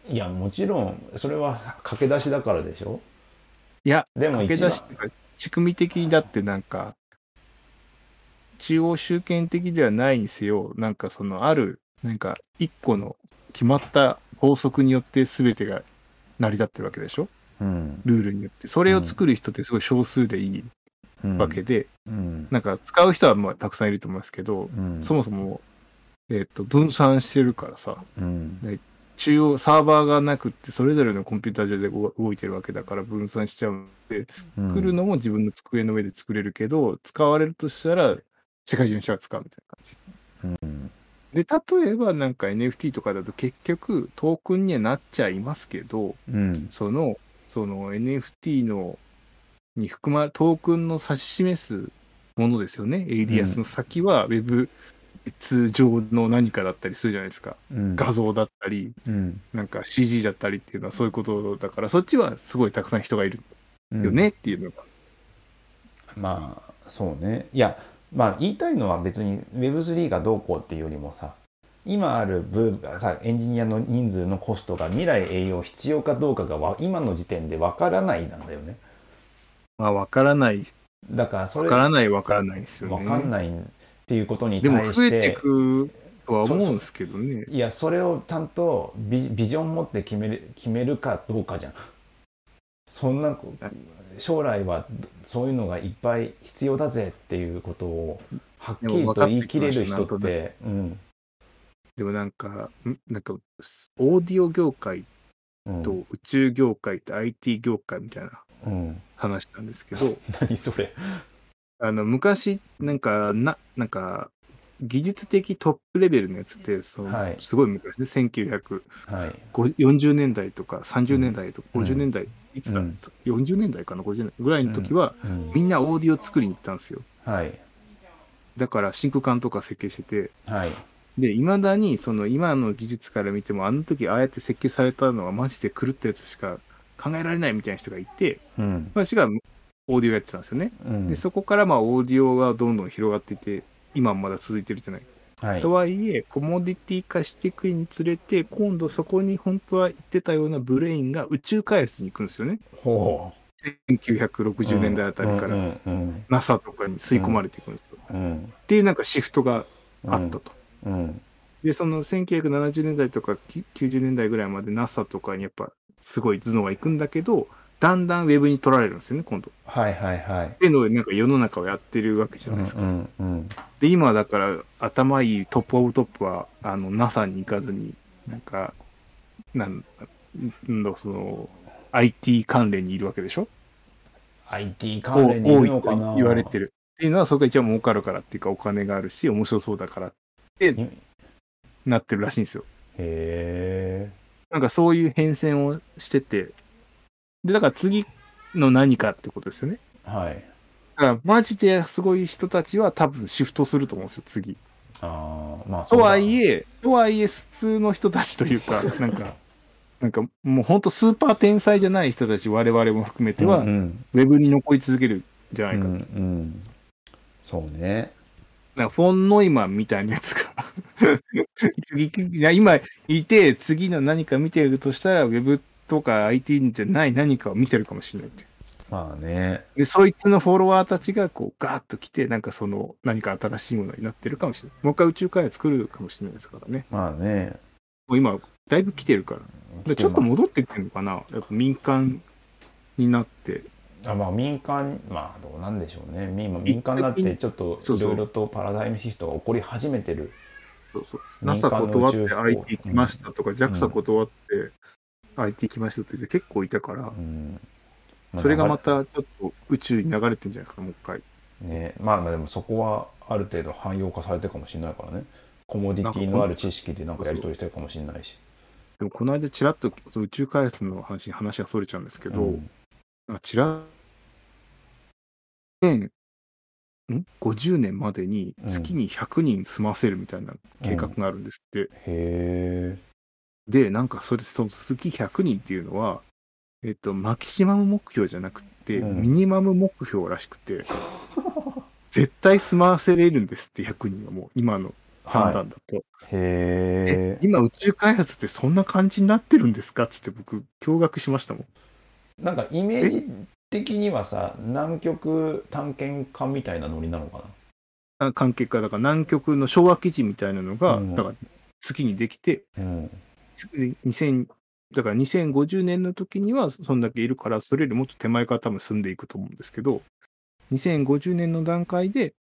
いやもちろんそれは駆け出しだからでしょ。いや、でも駆け出しってか、仕組み的にだってなんか、中央集権的ではないにせよ、なんかそのある、なんか一個の決まった法則によって全てが成り立ってるわけでしょ？うんルールによって。それを作る人ってすごい少数でいいわけで、うん。なんか使う人はまあたくさんいると思いますけど、うん。そもそも、えっ、と、分散してるからさ、うん。中央サーバーがなくってそれぞれのコンピューター上で動動いてるわけだから分散しちゃうので、うん。作るのも自分の机の上で作れるけど使われるとしたら世界中の人が使うみたいな感じ。うん。で例えばなんか NFT とかだと結局トークンにはなっちゃいますけどうん。そのその NFT のに含まれトークンの指し示すものですよね。エイリアスの先は Web 通上の何かだったりするじゃないですか。うん。画像だったりうん。なんか CG だったりっていうのはそういうことだからそっちはすごいたくさん人がいるうん。よねっていうのが、まあそうね。いやまあ言いたいのは別に Web3 がどうこうっていうよりもさ今あるブーさエンジニアの人数のコストが未来永劫必要かどうかがわ今の時点でわからないなんだよね。まあ分からない。だからそれ分からない分からないですよね。わかんないっていうことにでも対して増えていくとは思うんですけどね。いやそれをちゃんとビビジョン持って決める決めるかどうかじゃん。そんな将来はそういうのがいっぱい必要だぜっていうことをはっきりと言い切れる人ってうんでもなんかんなんかオーディオ業界うん。と宇宙業界と IT 業界みたいなうん。話なんですけど 何それ。あの昔なんかななんか技術的トップレベルのやつってその、はい。すごい昔ね1940はい。年代とか30年代とかうん。50年代、いつだ、うん。40年代かな50年代ぐらいの時は、うん。みんなオーディオ作りに行ったんですよ。はい。だから真空管とか設計しててはいでいまだにその今の技術から見てもあの時ああやって設計されたのはマジで狂ったやつしか考えられないみたいな人がいてうん。私がオーディオやってたんですよね、うん。でそこからまあオーディオがどんどん広がっていて今もまだ続いてるじゃない、はい。とはいえコモディティ化していくにつれて今度そこに本当は言ってたようなブレインが宇宙開発に行くんですよね。ほ1960年代あたりから、NASA とかに吸い込まれていくんですよ、うん。っていうなんかシフトがあったと、うんでその1970年代とかき90年代ぐらいまで NASA とかにやっぱすごい頭脳が行くんだけどだんだんウェブに取られるんですよね今度。はいはいはいっていうのをなんか世の中をやってるわけじゃないですか。うんうんで今だから頭いいトップオブトップはあの NASA に行かずになんかなんなんだその IT 関連にいるわけでしょ？IT 関連にいるのかな？多いと言われてる。っていうのはそこが一番儲かるからっていうかお金があるし面白そうだからっていなってるらしいんですよ。へなんかそういう変遷をしててで、だから次の何かってことですよね。はいだから、マジですごい人たちは多分シフトすると思うんですよ、次。ああまあとはいええ、とはいえ、普通の人たちというか、なんか、なんかもう本当スーパー天才じゃない人たち、我々も含めては、うんうんウェブに残り続けるんじゃないか。うんうんそうねらフォン・ノイマンみたいなやつが 次、今いて、次の何か見てるとしたら、ウェブとか IT じゃない何かを見てるかもしれないって。まあねで、そいつのフォロワーたちがこうガーッと来て、なんかその何か新しいものになってるかもしれない。もう一回宇宙開発作るかもしれないですからね。まあねもう今、だいぶ来てるから。でちょっと戻ってきてるのかなやっぱ民間になって。あまあ民間まあどうなんでしょうね。今民間だってちょっといろいろとパラダイムシフトが起こり始めてる。そうそう。民 NASA 断って IT 来ましたとか、ん JAXA 断って IT 来ましたって結構いたからう、ん。それがまたちょっと宇宙に流れてんじゃないですか、もう一回。ね。まあまあでもそこはある程度汎用化されてるかもしれないからね。コモディティのある知識でなんかやり取りしてるかもしれないし。でもこの間ちらっと宇宙開発の話に話がそれちゃうんですけど、うん。なんかちら、ん ?50 年までに月に100人住ませるみたいな計画があるんですって。へえで、なんかそれ、その月100人っていうのは、えっと、マキシマム目標じゃなくて、うんミニマム目標らしくて、絶対住ませれるんですって、100人はもう、今の算段だと。へええ今、宇宙開発ってそんな感じになってるんですかっつって僕、驚愕しましたもん。なんかイメージ的にはさ南極探検家みたいなノリなのかな？あ関係か、だから南極の昭和基地みたいなのが、うん。だから月にできて、うん。つ2000だから2050年の時にはそんだけいるから、それよりもっと手前から多分住んでいくと思うんですけど、2050年の段階で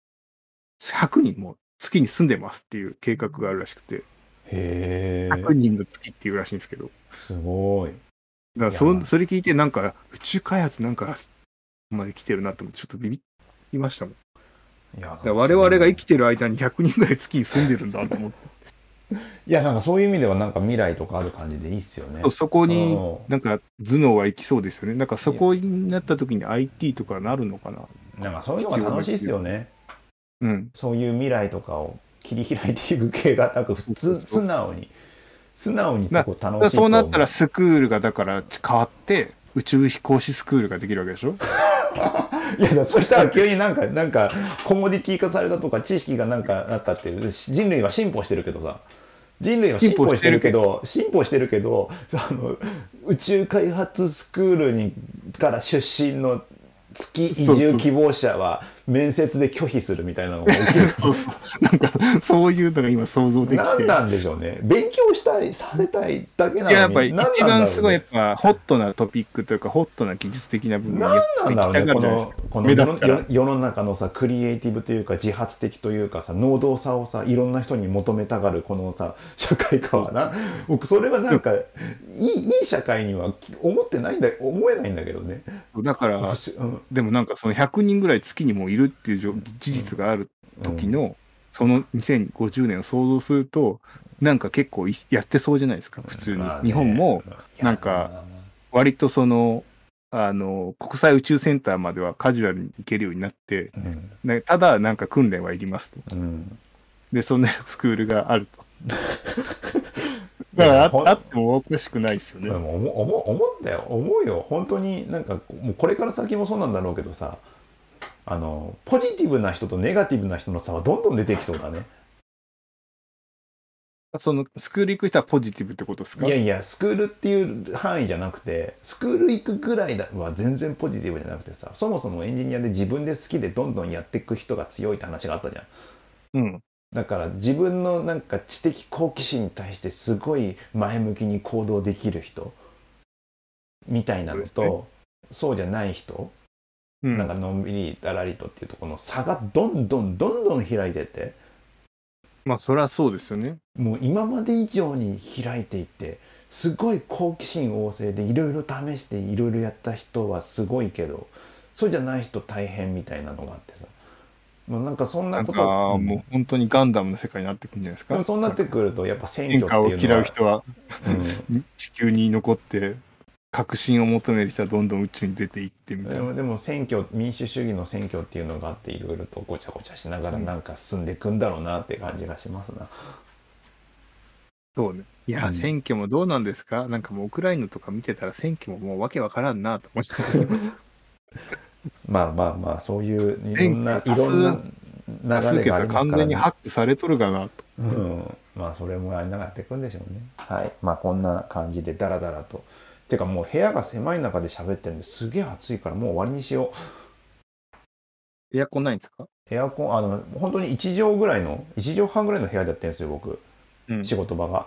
100人も月に住んでますっていう計画があるらしくて、へえ100人の月っていうらしいんですけど、すごいだからそそれ聞いてなんか宇宙開発なんかまで来てるなと思ってちょっとビビりましたもん。いや我々が生きてる間に100人ぐらい月に住んでるんだと思って。いやなんかそういう意味ではなんか未来とかある感じでいいっすよねそこにそなんか頭脳は行きそうですよね。なんかそこになった時に IT とかなるのかな。うなんかそういうのが楽しいっすよねうん。そういう未来とかを切り開いていく系がなんか普通素直に素直にそこ楽しいそうなったらスクールがだから変わって宇宙飛行士スクールができるわけでしょ？いやそしたら急になんかなんかコモディティ化されたとか知識がなんかなったっていう。人類は進歩してるけどさ。人類は進歩してるけど進歩してるけどあの宇宙開発スクールにから出身の月移住希望者は面接で拒否するみたいなのが起きる。そうそう。なんか、そういうのが今想像できて。何なんでしょうね。勉強したいさせたいだけなのに。いや、やっぱり何一番すごい、やっぱ、ホットなトピックというか、ホットな技術的な部分に何なんだろうね。このこの世世の中のさクリエイティブというか自発的というかさ能動さをさいろんな人に求めたがるこのさ社会化はな。僕それはなんかいいいい社会には思ってないんだ思えないんだけどね。だから、うん。でもなんかその100人ぐらい月にもいるっていう事実がある時の、その2050年を想像すると、なんか結構いやってそうじゃないですか、普通に。日本も、なんか割とその、あの、国際宇宙センターまではカジュアルに行けるようになって、うんねただなんか訓練はいりますと。うんで、そんなスクールがあると。だからああってもおかしくないですよね。思思思ったよ思うよ本当になんかもうこれから先もそうなんだろうけどさあのポジティブな人とネガティブな人の差はどんどん出てきそうだね。そのスクール行く人はポジティブってことですか？いやいやスクールっていう範囲じゃなくてスクール行くぐらいだは全然ポジティブじゃなくてさそもそもエンジニアで自分で好きでどんどんやっていく人が強いって話があったじゃん。うん。だから自分のなんか知的好奇心に対してすごい前向きに行動できる人みたいなのとそうじゃない人、うん、なんかのんびりだらりとっていうところの差がどんどんどんどん開いてて。まあ、そりゃそうですよね。もう今まで以上に開いていってすごい好奇心旺盛でいろいろ試していろいろやった人はすごいけどそうじゃない人大変みたいなのがあってさ。もうなんかそんなことうんもう本当にガンダムの世界になってくるんじゃないですか。でもそうなってくるとやっぱ選変化を挙っていうのは嫌う人はうん。地球に残って革新を求める人はどんどん宇宙に出ていってみたいな。でも選挙民主主義の選挙っていうのがあっていろいろとごちゃごちゃしながらなんか進んでいくんだろうなって感じがしますな。そうね。いや、うん選挙もどうなんですか？なんかもうウクライナとか見てたら選挙ももうわけわからんなと思ってたます。まあまあまあそういういろんないろんな流れがあります完全にからね。ハックされとるかなと。うん、まあそれもありながらやっていくんでしょうね。はい。まあこんな感じでダラダラと。てかもう部屋が狭い中で喋ってるんですげえ暑いからもう終わりにしよう。エアコンないんですか？エアコン、あの、本当に1畳ぐらいの、1畳半ぐらいの部屋でやってるんですよ、僕。うん仕事場が。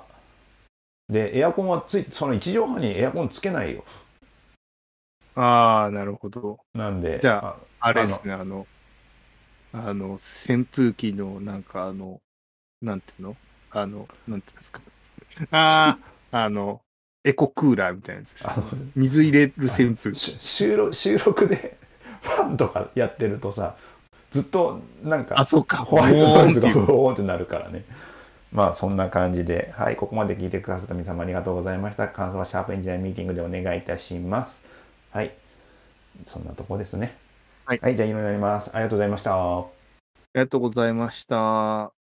で、エアコンはつい、その1畳半にエアコンつけないよ。ああ、なるほど。なんで、じゃあれですね、あの、あの、扇風機の、なんかあの、なんていうの？あの、なんていうんですか？ああ、あの、エコクーラーみたいなやつです。あの水入れる扇風。し機。収録収録でファンとかやってるとさずっとなんかあ、そうか。ホワイトノイズがブオーンってなるからね。まあそんな感じではいここまで聞いてくださった皆様ありがとうございました。感想はシャープエンジニアミーティングでお願いいたします。はい。そんなとこですね。はい。はい、じゃあ以上になります。ありがとうございました。ありがとうございました。